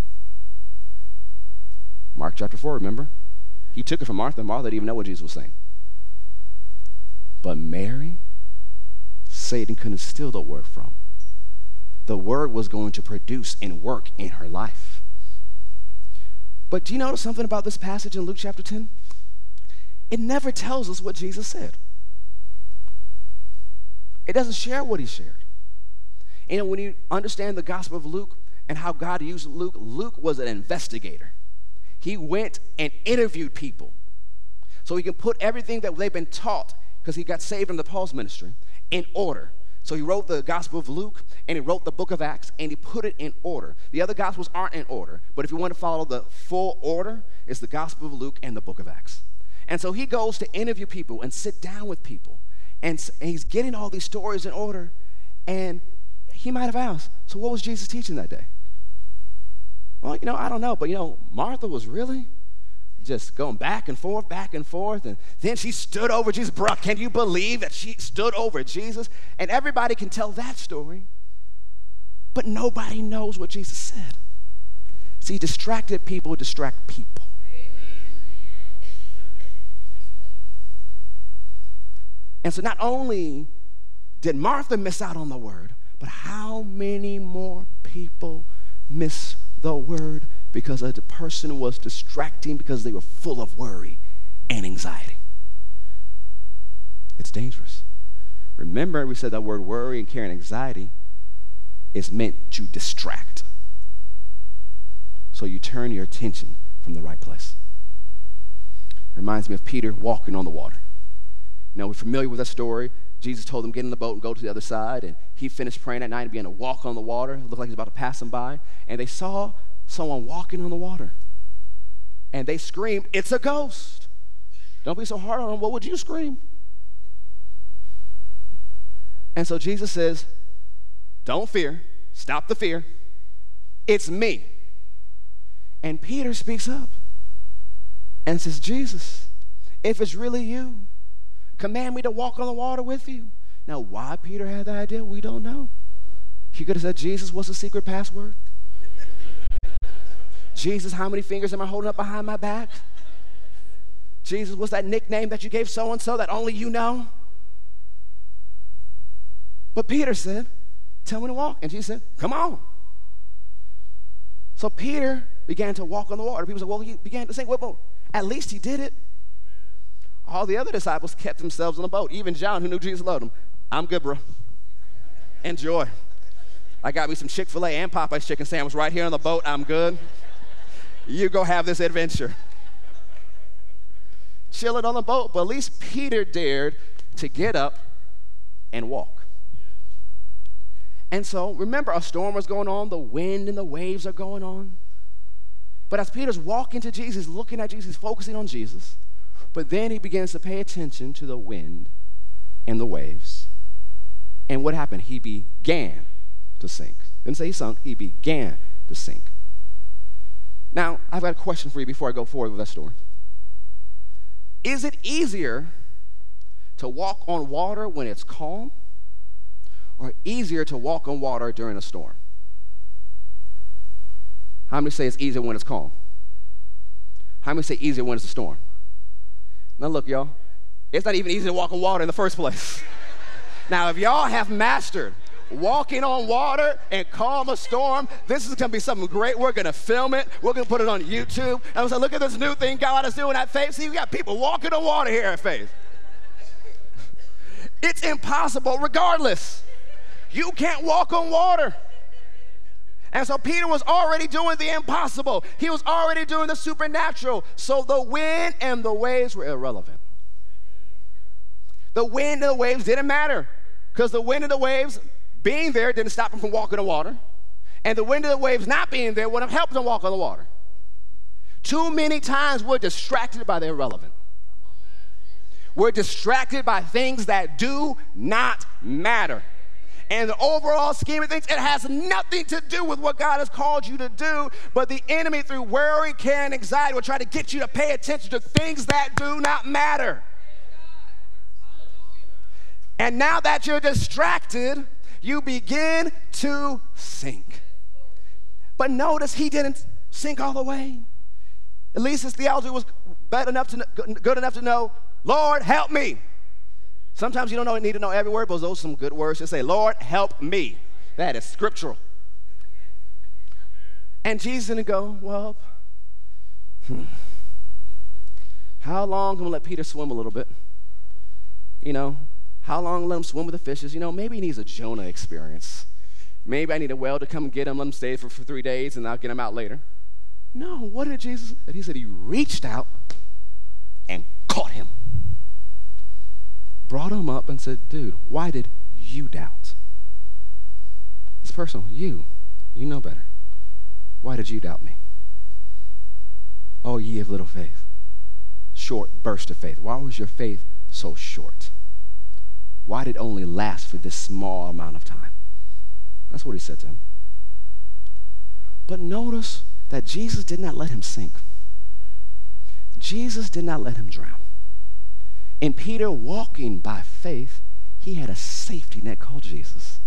A: Mark chapter 4, remember? He took it from Martha. Martha didn't even know what Jesus was saying. But Mary Satan couldn't steal the word from. The word was going to produce and work in her life. But do you notice something about this passage in Luke chapter 10? It never tells us what Jesus said. It doesn't share what he shared. And when you understand the Gospel of Luke and how God used Luke, Luke was an investigator. He went and interviewed people so he can put everything that they've been taught because he got saved in the Paul's ministry in order. So he wrote the Gospel of Luke and he wrote the book of Acts and he put it in order. The other Gospels aren't in order, but if you want to follow the full order, it's the Gospel of Luke and the book of Acts. And so he goes to interview people and sit down with people. And, he's getting all these stories in order. And he might have asked, So what was Jesus teaching that day? Well, you know, I don't know. But, you know, Martha was really just going back and forth, back and forth. And then she stood over Jesus. Bro, can you believe that she stood over Jesus? And everybody can tell that story. But nobody knows what Jesus said. See, distracted people distract people. And so not only did Martha miss out on the word, but how many more people miss the word because the person was distracting because they were full of worry and anxiety? It's dangerous. Remember, we said that word worry and care and anxiety is meant to distract. So you turn your attention from the right place. It Reminds me of Peter walking on the water. Now, we're familiar with that story. Jesus told them, get in the boat and go to the other side. And he finished praying at night and began to walk on the water. It looked like he was about to pass them by. And they saw someone walking on the water. And they screamed, It's a ghost. Don't be so hard on them. What would you scream? And so Jesus says, Don't fear. Stop the fear. It's me. And Peter speaks up and says, Jesus, if it's really you, command me to walk on the water with you. Now, why Peter had that idea, we don't know. He could have said, Jesus, what's the secret password? Jesus, how many fingers am I holding up behind my back? Jesus, what's that nickname that you gave so and so that only you know? But Peter said, Tell me to walk. And Jesus said, Come on. So Peter began to walk on the water. People said, Well, he began to sink. Well, at least he did it. All the other disciples kept themselves on the boat, even John, who knew Jesus loved him. I'm good, bro. Enjoy. I got me some Chick fil A and Popeye's chicken sandwich right here on the boat. I'm good. You go have this adventure. Chilling on the boat, but at least Peter dared to get up and walk. And so, remember, a storm was going on, the wind and the waves are going on. But as Peter's walking to Jesus, looking at Jesus, focusing on Jesus, but then he begins to pay attention to the wind and the waves. And what happened? He began to sink. Didn't say he sunk, he began to sink. Now, I've got a question for you before I go forward with that story. Is it easier to walk on water when it's calm or easier to walk on water during a storm? How many say it's easier when it's calm? How many say easier when it's a storm? Now, look, y'all, it's not even easy to walk on water in the first place. now, if y'all have mastered walking on water and calm a storm, this is going to be something great. We're going to film it. We're going to put it on YouTube. And I'm say, look at this new thing God is doing at Faith. See, we got people walking on water here at Faith. It's impossible regardless. You can't walk on water. And so Peter was already doing the impossible. He was already doing the supernatural. So the wind and the waves were irrelevant. The wind and the waves didn't matter because the wind and the waves being there didn't stop him from walking the water. And the wind and the waves not being there would have helped him walk on the water. Too many times we're distracted by the irrelevant. We're distracted by things that do not matter and the overall scheme of things, it has nothing to do with what God has called you to do. But the enemy, through worry, care, and anxiety, will try to get you to pay attention to things that do not matter. And now that you're distracted, you begin to sink. But notice he didn't sink all the way. At least his theology was bad enough to, good enough to know, Lord, help me. Sometimes you don't need to know every word, but those are some good words. Just say, Lord, help me. That is scriptural. And Jesus didn't go, well, hmm. how long can we let Peter swim a little bit? You know, how long let him swim with the fishes? You know, maybe he needs a Jonah experience. Maybe I need a whale to come get him, let him stay for, for three days, and I'll get him out later. No, what did Jesus say? He said he reached out and caught him, brought him up, and said, Dude, why did you doubt? It's personal. You, you know better. Why did you doubt me? Oh, ye of little faith. Short burst of faith. Why was your faith so short? Why did it only last for this small amount of time? That's what he said to him. But notice that Jesus did not let him sink. Jesus did not let him drown. In Peter walking by faith, he had a safety net called Jesus.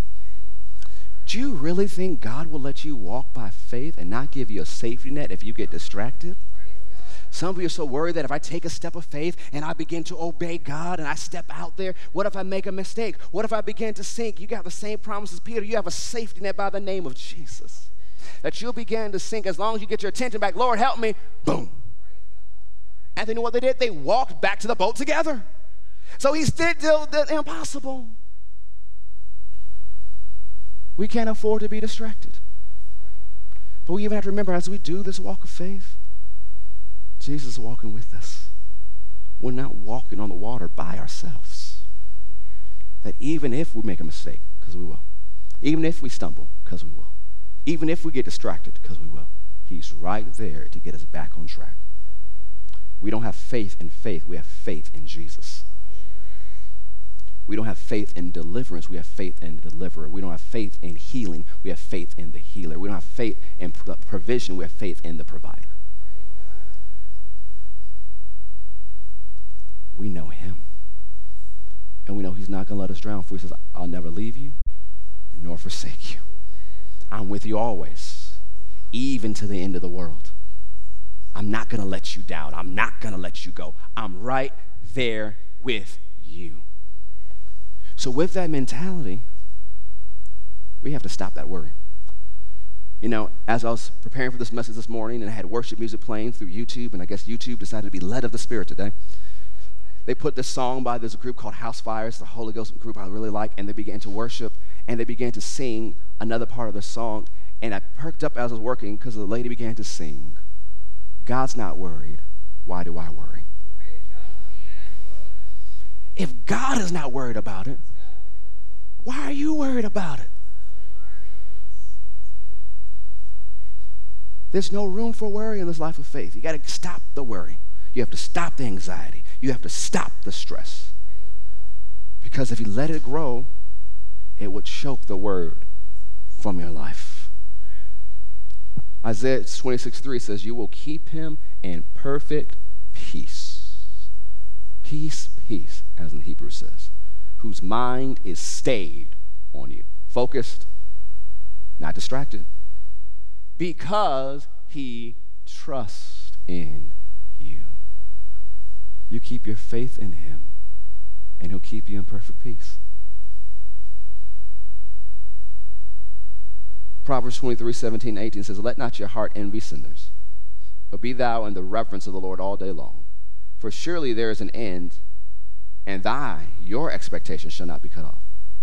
A: Do you really think God will let you walk by faith and not give you a safety net if you get distracted? Some of you are so worried that if I take a step of faith and I begin to obey God and I step out there, what if I make a mistake? What if I begin to sink? You got the same promise as Peter. You have a safety net by the name of Jesus. That you'll begin to sink as long as you get your attention back. Lord, help me. Boom. And then what they did? They walked back to the boat together. So he did the impossible. We can't afford to be distracted. But we even have to remember as we do this walk of faith, Jesus is walking with us. We're not walking on the water by ourselves. That even if we make a mistake, because we will, even if we stumble, because we will, even if we get distracted, because we will, He's right there to get us back on track. We don't have faith in faith, we have faith in Jesus. We don't have faith in deliverance. We have faith in the deliverer. We don't have faith in healing. We have faith in the healer. We don't have faith in provision. We have faith in the provider. We know him. And we know he's not going to let us drown, for he says, I'll never leave you nor forsake you. I'm with you always, even to the end of the world. I'm not going to let you down. I'm not going to let you go. I'm right there with you. So, with that mentality, we have to stop that worry. You know, as I was preparing for this message this morning and I had worship music playing through YouTube, and I guess YouTube decided to be led of the Spirit today they put this song by this group called Housefires, the Holy Ghost group I really like, and they began to worship and they began to sing another part of the song. And I perked up as I was working because the lady began to sing, God's not worried. Why do I worry? If God is not worried about it, why are you worried about it? There's no room for worry in this life of faith. You got to stop the worry. You have to stop the anxiety. You have to stop the stress. Because if you let it grow, it would choke the word from your life. Isaiah 26 3 says, You will keep him in perfect peace. Peace, peace, as in Hebrew says, whose mind is stayed on you, focused, not distracted, because he trusts in. You keep your faith in him, and he'll keep you in perfect peace. Proverbs 23, 17, 18 says, Let not your heart envy sinners, but be thou in the reverence of the Lord all day long. For surely there is an end, and thy, your expectation shall not be cut off.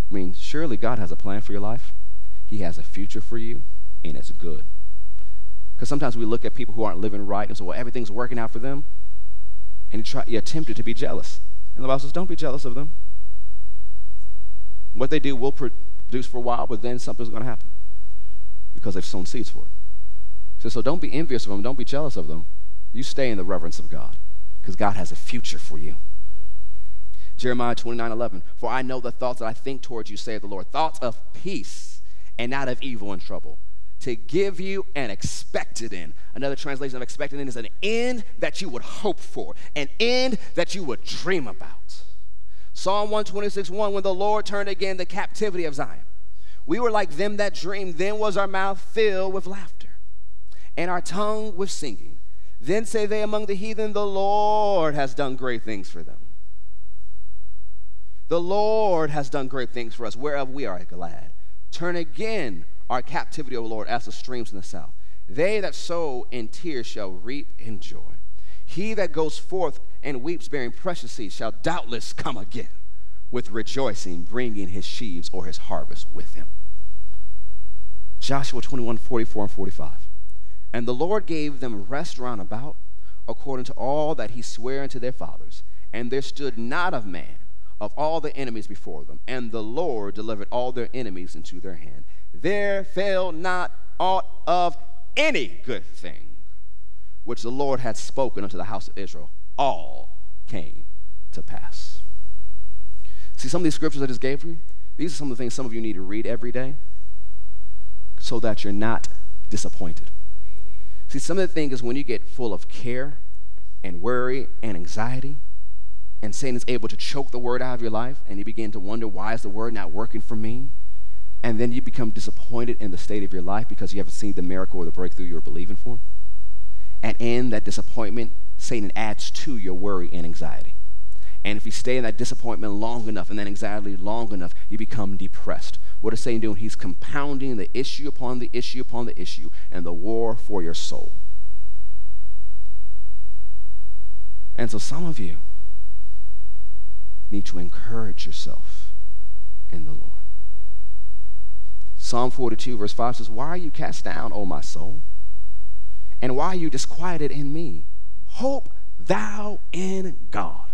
A: I mean, surely God has a plan for your life. He has a future for you, and it's good. Because sometimes we look at people who aren't living right and say, well, everything's working out for them and you, try, you attempted to be jealous. And the Bible says, don't be jealous of them. What they do will produce for a while, but then something's going to happen because they've sown seeds for it. So, so don't be envious of them. Don't be jealous of them. You stay in the reverence of God because God has a future for you. Jeremiah 29 11. For I know the thoughts that I think towards you, saith the Lord, thoughts of peace and not of evil and trouble to give you an expected end. Another translation of expected end is an end that you would hope for, an end that you would dream about. Psalm 126 1 When the Lord turned again the captivity of Zion, we were like them that dreamed. Then was our mouth filled with laughter, and our tongue with singing. Then say they among the heathen, The Lord has done great things for them. The Lord has done great things for us, whereof we are glad. Turn again our captivity, O Lord, as the streams in the south. They that sow in tears shall reap in joy. He that goes forth and weeps, bearing precious seeds, shall doubtless come again with rejoicing, bringing his sheaves or his harvest with him. Joshua 21 44 and 45. And the Lord gave them rest round about, according to all that he sware unto their fathers. And there stood not of man of all the enemies before them. And the Lord delivered all their enemies into their hand. There fell not aught of any good thing which the Lord had spoken unto the house of Israel. All came to pass. See, some of these scriptures I just gave you, these are some of the things some of you need to read every day so that you're not disappointed. See, some of the things is when you get full of care and worry and anxiety, and Satan is able to choke the word out of your life, and you begin to wonder, why is the word not working for me? And then you become disappointed in the state of your life because you haven't seen the miracle or the breakthrough you were believing for. And in that disappointment, Satan adds to your worry and anxiety. And if you stay in that disappointment long enough and that anxiety long enough, you become depressed. What is Satan doing? He's compounding the issue upon the issue upon the issue and the war for your soul. And so some of you need to encourage yourself in the Lord. Psalm 42, verse 5 says, Why are you cast down, O my soul? And why are you disquieted in me? Hope thou in God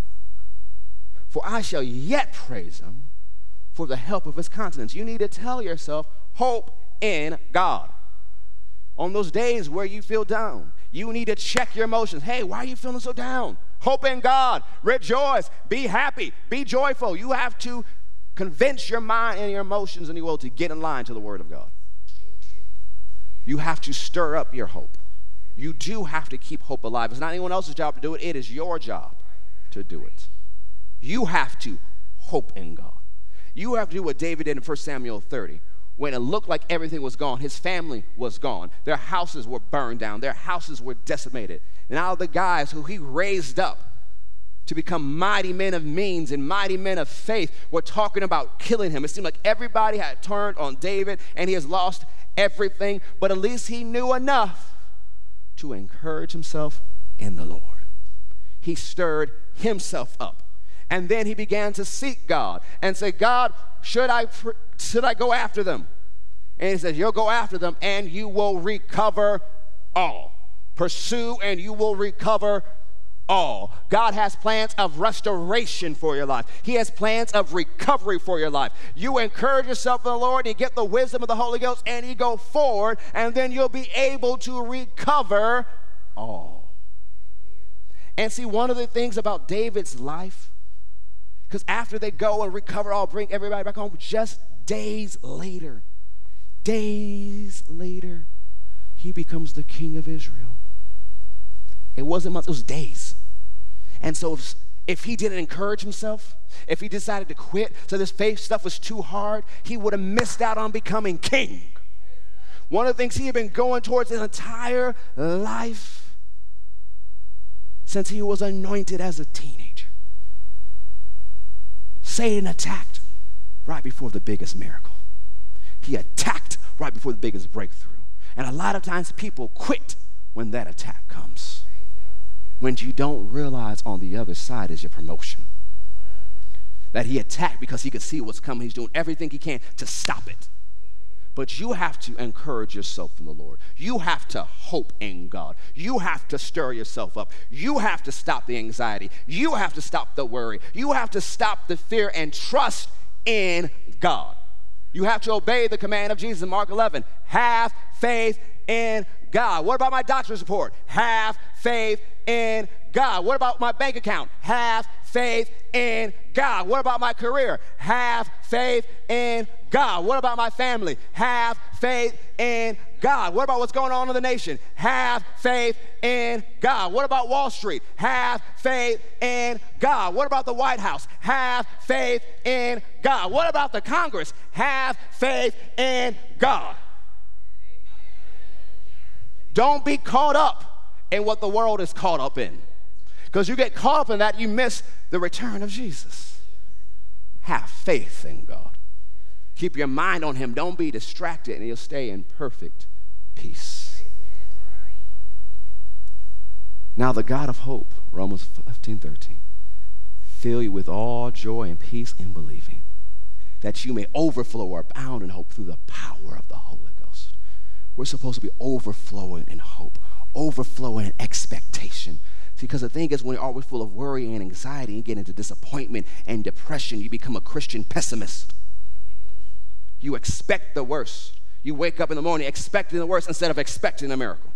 A: for I shall yet praise him for the help of his countenance. You need to tell yourself, hope in God. On those days where you feel down, you need to check your emotions. Hey, why are you feeling so down? Hope in God. Rejoice. Be happy. Be joyful. You have to convince your mind and your emotions and your will to get in line to the Word of God. You have to stir up your hope. You do have to keep hope alive. It's not anyone else's job to do it, it is your job to do it. You have to hope in God. You have to do what David did in 1 Samuel 30. When it looked like everything was gone, his family was gone. Their houses were burned down, their houses were decimated. Now, the guys who he raised up to become mighty men of means and mighty men of faith were talking about killing him. It seemed like everybody had turned on David and he has lost everything, but at least he knew enough to encourage himself in the Lord. He stirred himself up and then he began to seek God and say, God, should I, should I go after them? And he says, You'll go after them and you will recover all. Pursue and you will recover all. God has plans of restoration for your life. He has plans of recovery for your life. You encourage yourself in the Lord, and you get the wisdom of the Holy Ghost, and you go forward, and then you'll be able to recover all. And see, one of the things about David's life because after they go and recover, I'll bring everybody back home. Just days later, days later, he becomes the king of Israel. It wasn't months, it was days. And so if, if he didn't encourage himself, if he decided to quit, so this faith stuff was too hard, he would have missed out on becoming king. One of the things he had been going towards his entire life since he was anointed as a teenager. Satan attacked right before the biggest miracle. He attacked right before the biggest breakthrough. And a lot of times people quit when that attack comes. When you don't realize on the other side is your promotion. That he attacked because he could see what's coming. He's doing everything he can to stop it. But you have to encourage yourself in the Lord. You have to hope in God. You have to stir yourself up. You have to stop the anxiety. You have to stop the worry. You have to stop the fear and trust in God. You have to obey the command of Jesus in Mark 11 have faith in God. What about my doctor's report? Have faith in God. What about my bank account? Have faith in God. What about my career? Have faith in God. What about my family? Have faith in God. What about what's going on in the nation? Have faith in God. What about Wall Street? Have faith in God. What about the White House? Have faith in God. What about the Congress? Have faith in God. Don't be caught up in what the world is caught up in. Because you get caught up in that, you miss the return of Jesus. Have faith in God. Keep your mind on Him. Don't be distracted, and you'll stay in perfect peace. Now, the God of hope, Romans 15 13, fill you with all joy and peace in believing, that you may overflow or abound in hope through the power of the Holy Ghost. We're supposed to be overflowing in hope, overflowing in expectation. Because the thing is, when you're always full of worry and anxiety, you get into disappointment and depression, you become a Christian pessimist. You expect the worst. You wake up in the morning expecting the worst instead of expecting a miracle.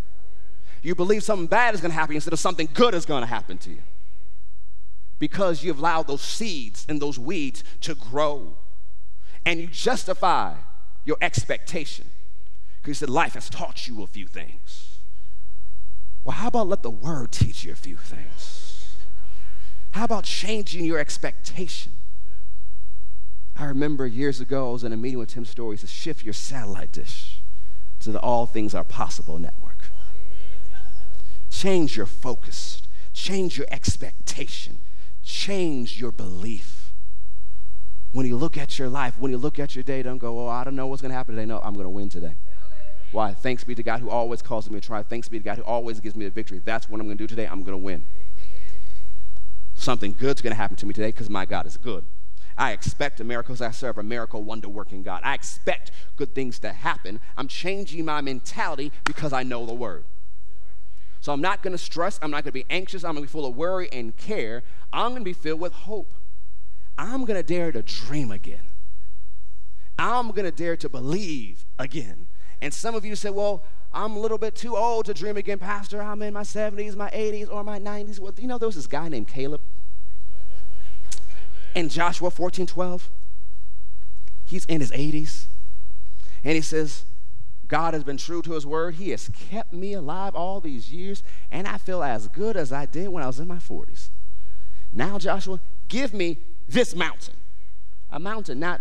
A: You believe something bad is going to happen instead of something good is going to happen to you. Because you've allowed those seeds and those weeds to grow. And you justify your expectation. Because you said life has taught you a few things. Well, how about let the word teach you a few things? How about changing your expectation? I remember years ago, I was in a meeting with Tim Storey. He said, shift your satellite dish to the All Things Are Possible network. Change your focus, change your expectation, change your belief. When you look at your life, when you look at your day, don't go, oh, I don't know what's going to happen today. No, I'm going to win today. Why? Thanks be to God who always causes me to try. Thanks be to God who always gives me the victory. That's what I'm going to do today. I'm going to win. Something good's going to happen to me today because my God is good. I expect miracles. I serve a miracle, wonder working God. I expect good things to happen. I'm changing my mentality because I know the word. So I'm not going to stress. I'm not going to be anxious. I'm going to be full of worry and care. I'm going to be filled with hope. I'm going to dare to dream again. I'm going to dare to believe again. And some of you say, well, I'm a little bit too old to dream again, Pastor. I'm in my 70s, my 80s, or my 90s. Well, you know, there was this guy named Caleb in Joshua 14 12. He's in his 80s. And he says, God has been true to his word. He has kept me alive all these years, and I feel as good as I did when I was in my 40s. Now, Joshua, give me this mountain. A mountain, not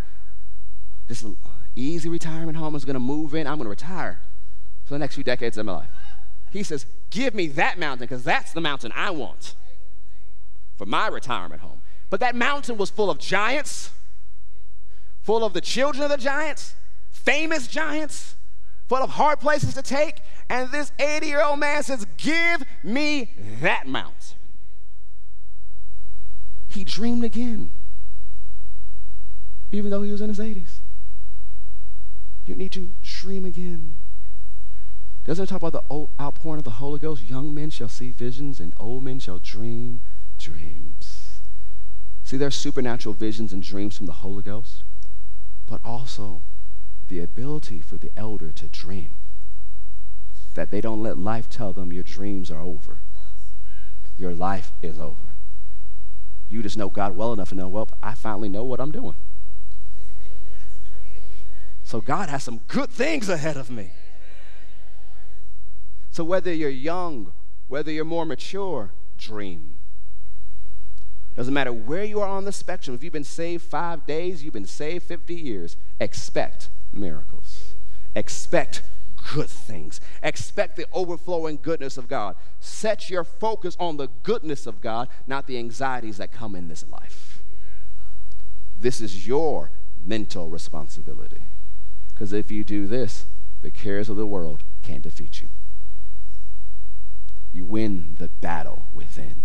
A: this easy retirement home is going to move in. I'm going to retire for the next few decades of my life. He says, Give me that mountain because that's the mountain I want for my retirement home. But that mountain was full of giants, full of the children of the giants, famous giants, full of hard places to take. And this 80 year old man says, Give me that mountain. He dreamed again, even though he was in his 80s. You need to dream again. Doesn't it talk about the outpouring of the Holy Ghost? Young men shall see visions, and old men shall dream dreams. See, there are supernatural visions and dreams from the Holy Ghost, but also the ability for the elder to dream. That they don't let life tell them your dreams are over. Your life is over. You just know God well enough to know, well, I finally know what I'm doing. So God has some good things ahead of me. So whether you're young, whether you're more mature, dream. Doesn't matter where you are on the spectrum. If you've been saved five days, you've been saved 50 years, expect miracles. Expect good things. Expect the overflowing goodness of God. Set your focus on the goodness of God, not the anxieties that come in this life. This is your mental responsibility. Because if you do this, the cares of the world can't defeat you. You win the battle within.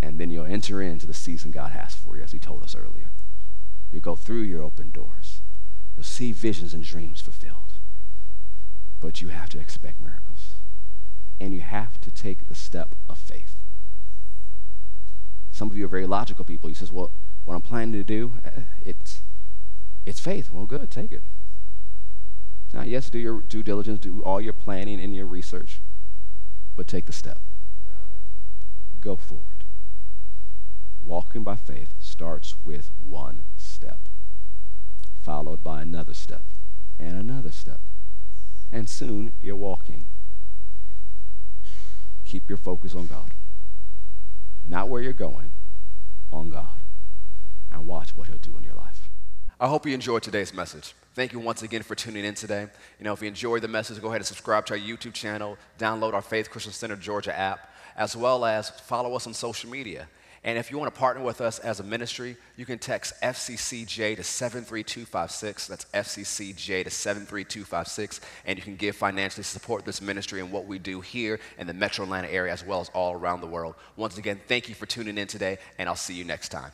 A: And then you'll enter into the season God has for you, as He told us earlier. You'll go through your open doors. You'll see visions and dreams fulfilled. But you have to expect miracles. And you have to take the step of faith. Some of you are very logical people. You says, well, what I'm planning to do, eh, it's, it's faith. Well, good, take it. Now, yes, do your due diligence, do all your planning and your research, but take the step. Go forward. Walking by faith starts with one step, followed by another step, and another step. And soon you're walking. Keep your focus on God. Not where you're going, on God. And watch what He'll do in your life. I hope you enjoyed today's message. Thank you once again for tuning in today. You know, if you enjoyed the message, go ahead and subscribe to our YouTube channel, download our Faith Christian Center Georgia app, as well as follow us on social media. And if you want to partner with us as a ministry, you can text FCCJ to 73256. That's FCCJ to 73256. And you can give financially support this ministry and what we do here in the metro Atlanta area as well as all around the world. Once again, thank you for tuning in today, and I'll see you next time.